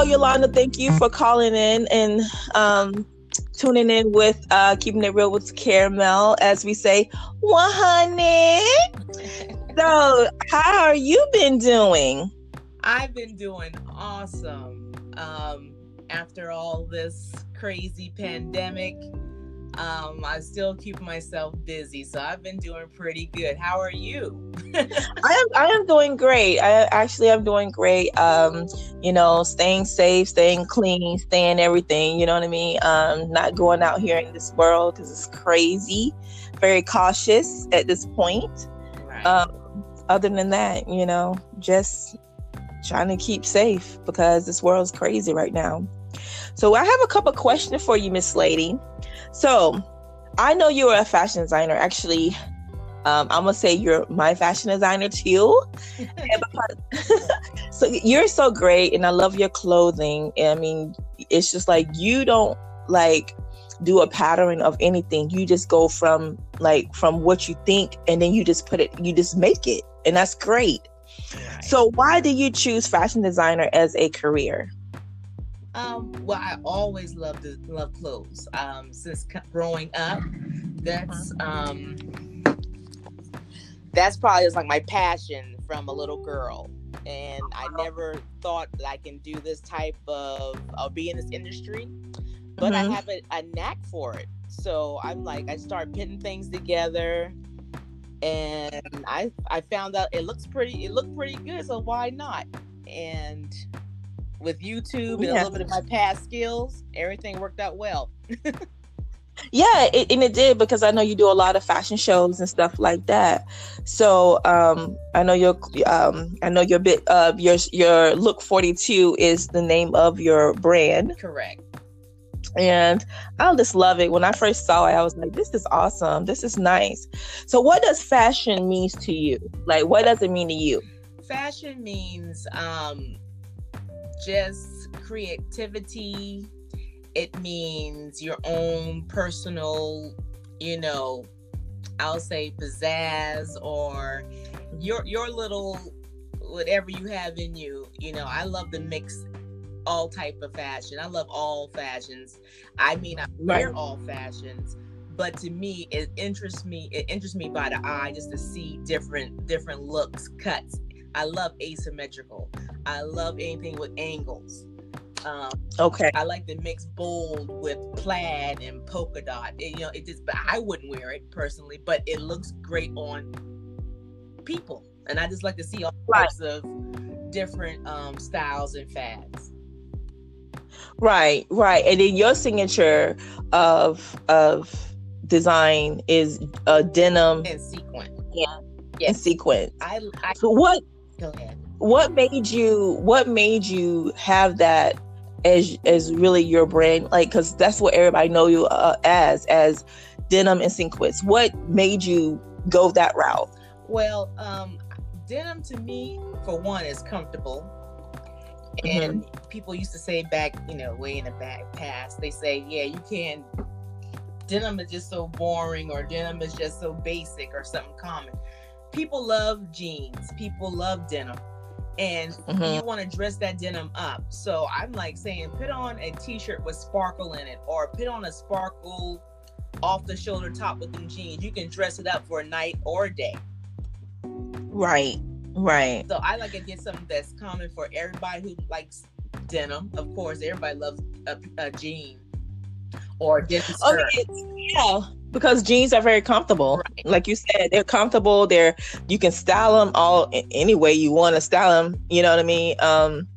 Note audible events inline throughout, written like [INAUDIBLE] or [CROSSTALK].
Hello, Yolanda. Thank you for calling in and um, tuning in with uh, Keeping It Real with Caramel, as we say, well, honey. [LAUGHS] so, how are you been doing? I've been doing awesome. Um, after all this crazy pandemic, um, I still keep myself busy, so I've been doing pretty good. How are you? I am I am doing great. I actually am doing great. Um, you know, staying safe, staying clean, staying everything. You know what I mean? Um, not going out here in this world because it's crazy. Very cautious at this point. Right. Um, other than that, you know, just trying to keep safe because this world's crazy right now. So I have a couple questions for you, Miss Lady. So I know you're a fashion designer. Actually, um, I'm gonna say you're my fashion designer too. [LAUGHS] [LAUGHS] so you're so great, and I love your clothing. I mean, it's just like you don't like do a pattern of anything. You just go from like from what you think, and then you just put it. You just make it, and that's great. Right. So why did you choose fashion designer as a career? Um, well, I always loved to love clothes. Um, since growing up, that's um, that's probably just like my passion from a little girl. And I never thought that I can do this type of, I'll be in this industry, but mm-hmm. I have a, a knack for it. So I'm like, I start putting things together, and I I found out it looks pretty, it looked pretty good. So why not? And with YouTube and yeah. a little bit of my past skills, everything worked out well. [LAUGHS] yeah, it, and it did because I know you do a lot of fashion shows and stuff like that. So um, I know your um, I know your bit of your your look forty two is the name of your brand. Correct. And I just love it. When I first saw it, I was like, "This is awesome. This is nice." So, what does fashion means to you? Like, what does it mean to you? Fashion means um, just creativity. It means your own personal, you know, I'll say pizzazz or your your little whatever you have in you. You know, I love to mix all type of fashion. I love all fashions. I mean, I wear right. all fashions, but to me, it interests me. It interests me by the eye just to see different different looks, cuts, I love asymmetrical. I love anything with angles. Um, okay. I like to mix bold with plaid and polka dot. It, you know, it just, but I wouldn't wear it personally, but it looks great on people. And I just like to see all right. types of different um, styles and fads. Right, right. And then your signature of of design is a denim and sequin. Yeah. Yes. And sequence. I, I so what Go ahead. What made you what made you have that as as really your brand like cuz that's what everybody know you uh, as as denim and sequins. What made you go that route? Well, um denim to me for one is comfortable. And mm-hmm. people used to say back, you know, way in the back past, they say, yeah, you can't denim is just so boring or denim is just so basic or something common people love jeans, people love denim, and mm-hmm. you want to dress that denim up. So I'm like saying, put on a t-shirt with sparkle in it, or put on a sparkle off the shoulder top with them jeans. You can dress it up for a night or a day. Right, right. So I like to get something that's common for everybody who likes denim. Of course, everybody loves a, a jean or a denim skirt. Okay. Yeah, because jeans are very comfortable. Right. Like you said, they're comfortable. They're you can style them all any way you want to style them. You know what I mean? Um,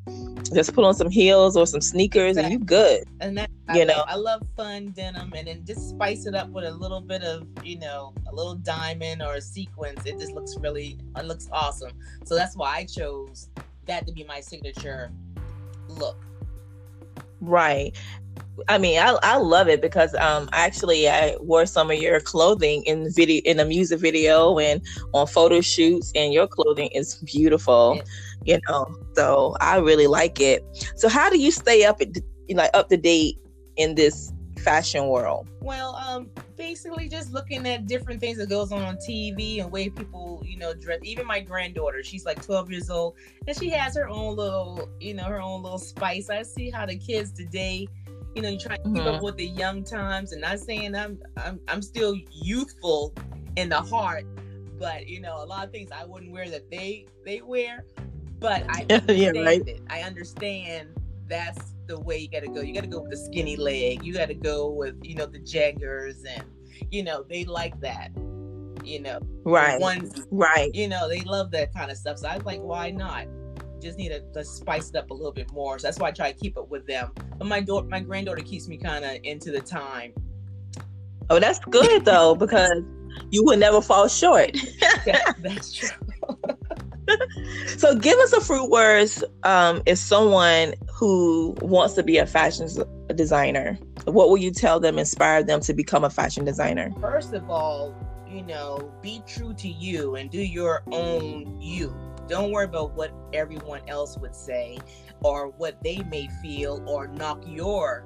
just put on some heels or some sneakers exactly. and you good. And that you I know, love, I love fun denim, and then just spice it up with a little bit of you know a little diamond or a sequence. It just looks really it looks awesome. So that's why I chose that to be my signature look. Right. I mean, I, I love it because um actually I wore some of your clothing in the video in a music video and on photo shoots and your clothing is beautiful, you know. So I really like it. So how do you stay up at you know up to date in this fashion world? Well, um basically just looking at different things that goes on on TV and way people, you know, dress. Even my granddaughter, she's like 12 years old, and she has her own little, you know, her own little spice. I see how the kids today, you know, you try to keep mm-hmm. up with the young times, and not saying I'm, I'm, I'm still youthful in the heart, but you know, a lot of things I wouldn't wear that they they wear. But I [LAUGHS] yeah, right. it. I understand that's the way you got to go. You got to go with the skinny leg. You got to go with you know the jaggers, and you know they like that. You know, right? One, right. You know they love that kind of stuff. So I was like, why not? Just need to, to spice it up a little bit more. So that's why I try to keep it with them. But my daughter, my granddaughter, keeps me kind of into the time. Oh, that's good though [LAUGHS] because you will never fall short. [LAUGHS] that, that's true. [LAUGHS] so give us a fruit words um, if someone who wants to be a fashion designer what will you tell them inspire them to become a fashion designer first of all you know be true to you and do your own you don't worry about what everyone else would say or what they may feel or knock your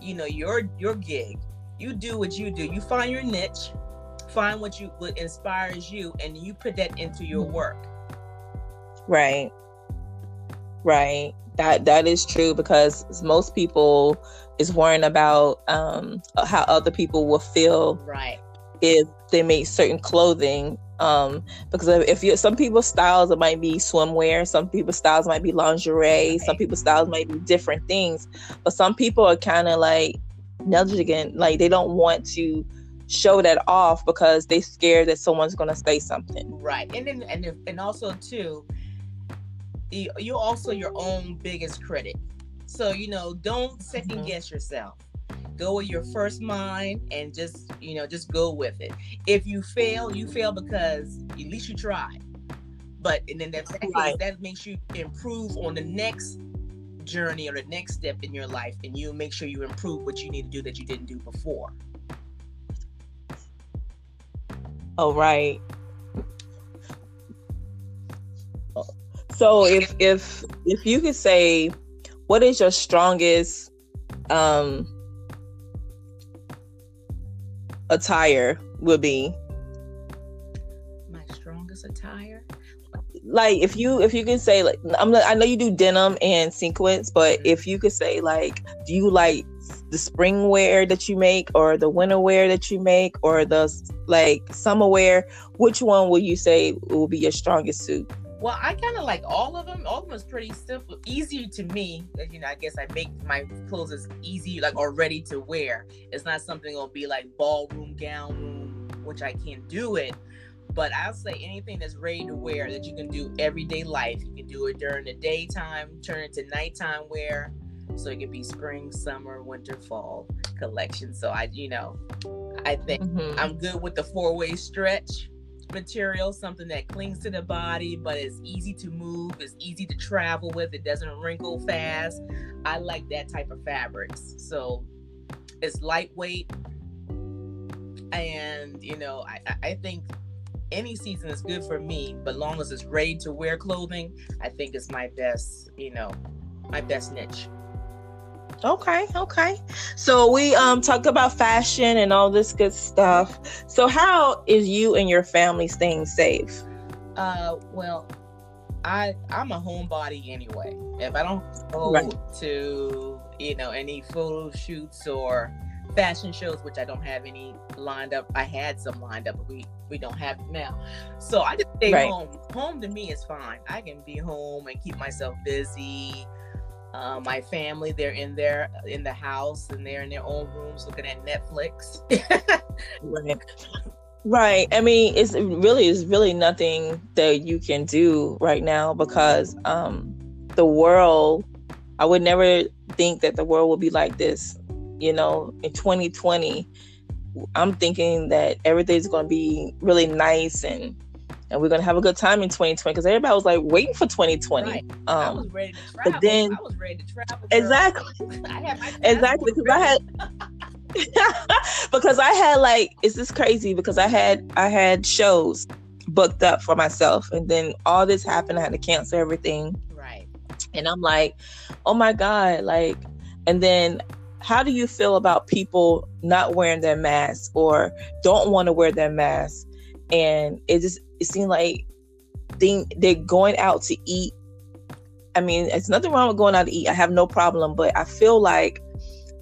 you know your your gig. You do what you do. You find your niche find what you what inspires you and you put that into your work. Right. Right. That that is true because most people is worrying about um how other people will feel right. if they make certain clothing um because if you some people's styles it might be swimwear some people's styles might be lingerie right. some people's styles might be different things but some people are kind of like negligent like they don't want to show that off because they're scared that someone's going to say something right and then and, and also too you're also your own biggest critic. So, you know, don't second mm-hmm. guess yourself. Go with your first mind and just, you know, just go with it. If you fail, you fail because at least you tried. But and then that, right. that makes you improve on the next journey or the next step in your life and you make sure you improve what you need to do that you didn't do before. Oh right. So if if if you could say, what is your strongest um attire would be? My strongest attire. Like if you if you can say like I'm I know you do denim and sequins, but mm-hmm. if you could say like, do you like the spring wear that you make or the winter wear that you make or the like summer wear which one would you say will be your strongest suit well, I kind of like all of them. All of them is pretty simple, easy to me. You know, I guess I make my clothes as easy, like or ready to wear. It's not something that'll be like ballroom gown room, which I can't do it. But I'll say anything that's ready to wear that you can do everyday life. You can do it during the daytime, turn it to nighttime wear. So it could be spring, summer, winter, fall collection. So I, you know, I think mm-hmm. I'm good with the four way stretch material, something that clings to the body, but it's easy to move, it's easy to travel with, it doesn't wrinkle fast. I like that type of fabrics. So it's lightweight. And, you know, I, I think any season is good for me, but long as it's ready to wear clothing, I think it's my best, you know, my best niche. Okay, okay. So we um talked about fashion and all this good stuff. So how is you and your family staying safe? Uh well, I I'm a homebody anyway. If I don't go right. to, you know, any photo shoots or fashion shows, which I don't have any lined up. I had some lined up, but we we don't have it now. So I just stay right. home. Home to me is fine. I can be home and keep myself busy uh, my family they're in there in the house and they're in their own rooms looking at netflix. Right. Right. I mean it's really is really nothing that you can do right now because um the world i would never think that the world will be like this you know in 2020 i'm thinking that everything's going to be really nice and and we're gonna have a good time in 2020 because everybody was like waiting for 2020. Right. Um, I was ready to travel. But then I was ready to travel. Girl. Exactly. [LAUGHS] exactly because I had [LAUGHS] [LAUGHS] because I had like is this crazy because I had I had shows booked up for myself and then all this happened. I had to cancel everything. Right. And I'm like, oh my god, like, and then how do you feel about people not wearing their masks or don't want to wear their mask and it just it seemed like thing they're going out to eat. I mean it's nothing wrong with going out to eat. I have no problem but i feel like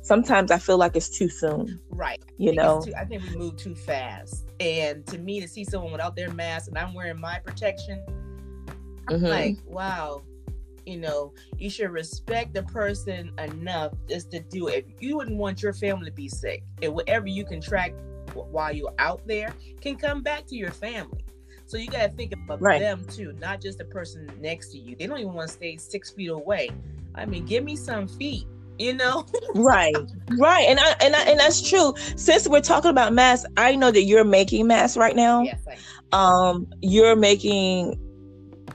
sometimes i feel like it's too soon right. you I know? too, i think we move too fast. And to me to see someone without their mask and i'm wearing my protection i'm mm-hmm. like wow you know, you should respect the person enough just to do it. You wouldn't want your family to be sick, and whatever you contract while you're out there can come back to your family. So you got to think about right. them too, not just the person next to you. They don't even want to stay six feet away. I mean, give me some feet, you know? [LAUGHS] right, right, and I and I and that's true. Since we're talking about masks, I know that you're making masks right now. Yes, um, you're making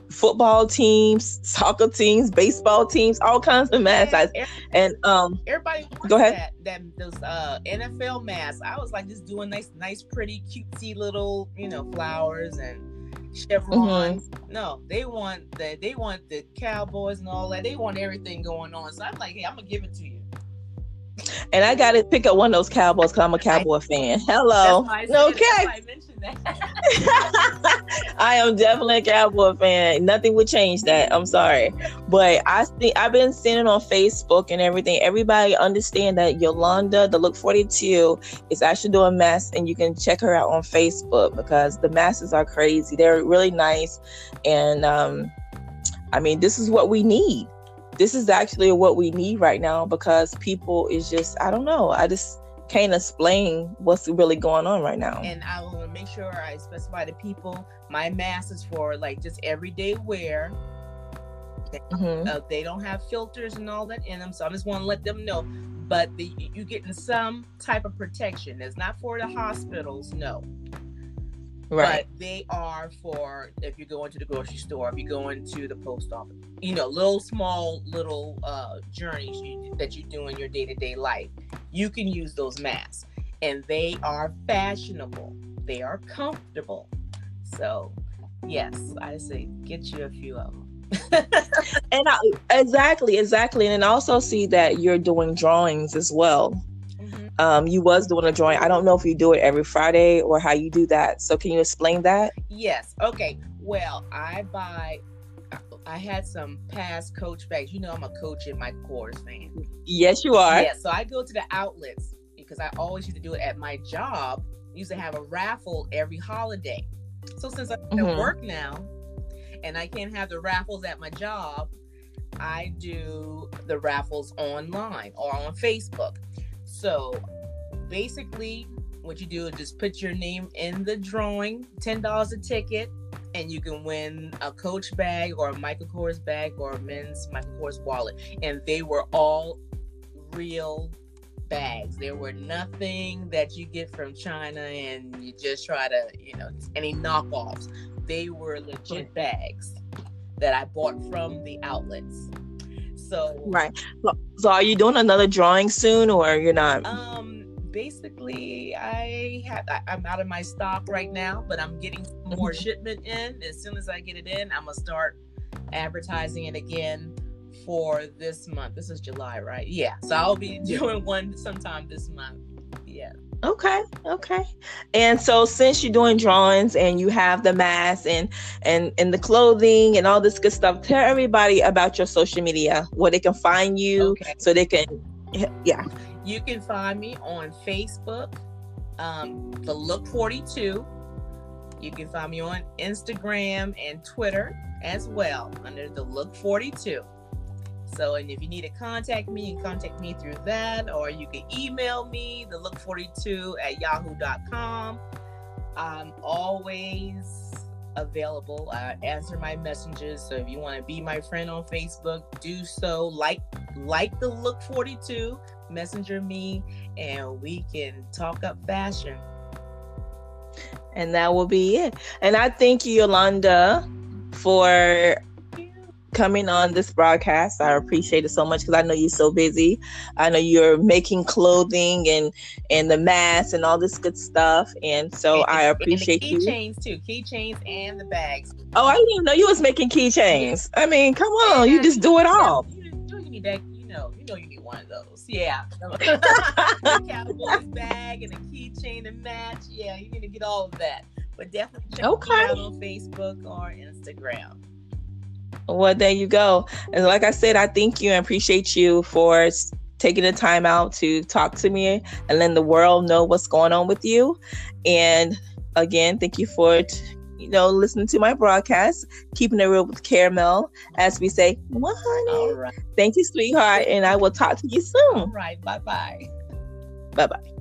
football teams, soccer teams, baseball teams, all kinds of masks. and um, everybody go ahead. That, that those uh, NFL masks. I was like just doing nice, nice, pretty, cutesy little, you know, flowers and chevrons. Mm-hmm. No, they want the they want the Cowboys and all that. They want everything going on. So I'm like, hey, I'm gonna give it to you. And I got to pick up one of those Cowboys because I'm a Cowboy fan. Hello. Okay. [LAUGHS] [LAUGHS] I am definitely a Cowboy fan. Nothing would change that. I'm sorry, but I think I've been seeing it on Facebook and everything. Everybody understand that Yolanda, the Look 42, is actually doing masks, and you can check her out on Facebook because the masses are crazy. They're really nice, and um, I mean, this is what we need this is actually what we need right now because people is just I don't know. I just can't explain what's really going on right now. And I will make sure I specify to people my mask is for like just everyday wear. Mm-hmm. Uh, they don't have filters and all that in them, so I just want to let them know. But the, you getting some type of protection. It's not for the hospitals, no. Right. But they are for if you're going to the grocery store, if you're going to the post office, you know, little small little uh, journeys you, that you do in your day to day life. You can use those masks, and they are fashionable. They are comfortable. So, yes, I say get you a few of them. [LAUGHS] and I, exactly, exactly, and also see that you're doing drawings as well um, you was doing a drawing. I don't know if you do it every Friday or how you do that. So can you explain that? Yes. Okay. Well, I buy. I had some past coach bags. You know, I'm a coach in my Kors fan. Yes, you are. Yeah. So I go to the outlets because I always used to do it at my job. I used to have a raffle every holiday. So since I'm mm-hmm. at work now, and I can't have the raffles at my job, I do the raffles online or on Facebook. So basically, what you do is just put your name in the drawing, ten dollars a ticket, and you can win a Coach bag or a Michael Kors bag or a men's Michael Kors wallet. And they were all real bags. There were nothing that you get from China and you just try to, you know, any knockoffs. They were legit bags that I bought from the outlets. So right. So are you doing another drawing soon, or you're not? Um, basically, I have I, am out of my stock right now, but I'm getting more mm-hmm. shipment in. As soon as I get it in, I'm gonna start advertising it again for this month. This is July, right? Yeah. So I'll be [LAUGHS] doing one sometime this month. Yeah. Okay, okay. And so since you're doing drawings and you have the mask and and and the clothing and all this good stuff, tell everybody about your social media, where they can find you okay. so they can yeah. You can find me on Facebook, um, the Look 42. You can find me on Instagram and Twitter as well under the Look 42. So, and if you need to contact me, you can contact me through that, or you can email me, the look42 at yahoo.com. I'm always available. I answer my messages. So if you want to be my friend on Facebook, do so. Like like the look 42, messenger me, and we can talk up fashion. And that will be it. And I thank you, Yolanda, for coming on this broadcast. I appreciate it so much because I know you're so busy. I know you're making clothing and and the masks and all this good stuff, and so and, I appreciate and you. Keychains too, keychains and the bags. Oh, I didn't even know you was making keychains. I mean, come on, you just do it all. You, need that. You know, you know, you need one of those. Yeah, [LAUGHS] [LAUGHS] a Cowboys bag and a keychain to match. Yeah, you need to get all of that. But definitely check okay. me out on Facebook or Instagram. Well, there you go. And like I said, I thank you and appreciate you for taking the time out to talk to me and letting the world know what's going on with you. And again, thank you for you know listening to my broadcast, keeping it real with caramel, as we say. Well, honey, All right. thank you, sweetheart, and I will talk to you soon. All right, bye bye. Bye bye.